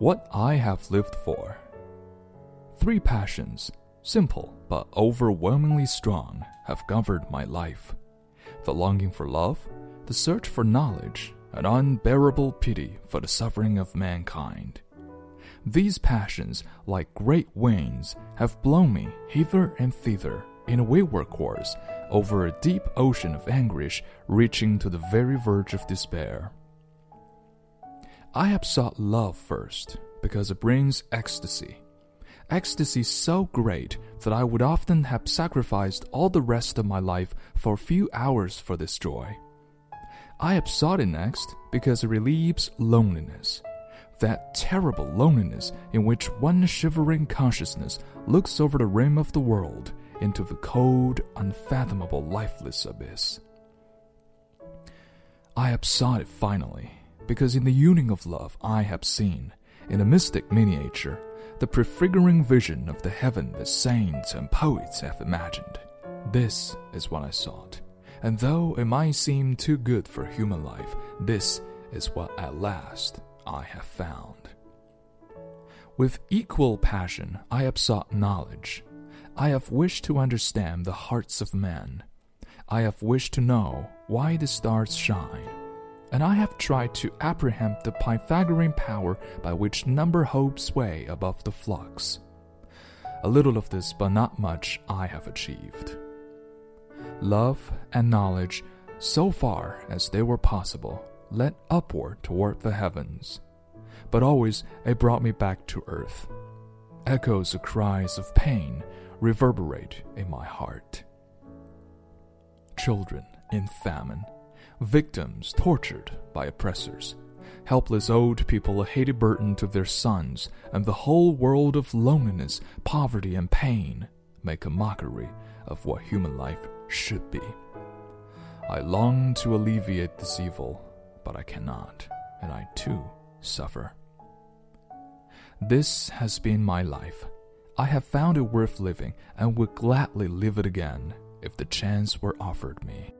What I have lived for. Three passions, simple but overwhelmingly strong, have governed my life the longing for love, the search for knowledge, and unbearable pity for the suffering of mankind. These passions, like great winds, have blown me hither and thither in a wayward course over a deep ocean of anguish reaching to the very verge of despair. I have sought love first because it brings ecstasy. Ecstasy so great that I would often have sacrificed all the rest of my life for a few hours for this joy. I have sought it next because it relieves loneliness. That terrible loneliness in which one shivering consciousness looks over the rim of the world into the cold, unfathomable, lifeless abyss. I have sought it finally because in the union of love I have seen, in a mystic miniature, the prefiguring vision of the heaven that saints and poets have imagined. This is what I sought, and though it might seem too good for human life, this is what at last I have found. With equal passion, I have sought knowledge. I have wished to understand the hearts of men. I have wished to know why the stars shine and I have tried to apprehend the Pythagorean power by which number holds sway above the flux. A little of this, but not much, I have achieved. Love and knowledge, so far as they were possible, led upward toward the heavens, but always it brought me back to earth. Echoes of cries of pain reverberate in my heart. Children in famine victims tortured by oppressors, helpless old people a hated burden to their sons, and the whole world of loneliness, poverty, and pain make a mockery of what human life should be. I long to alleviate this evil, but I cannot, and I too suffer. This has been my life. I have found it worth living and would gladly live it again if the chance were offered me.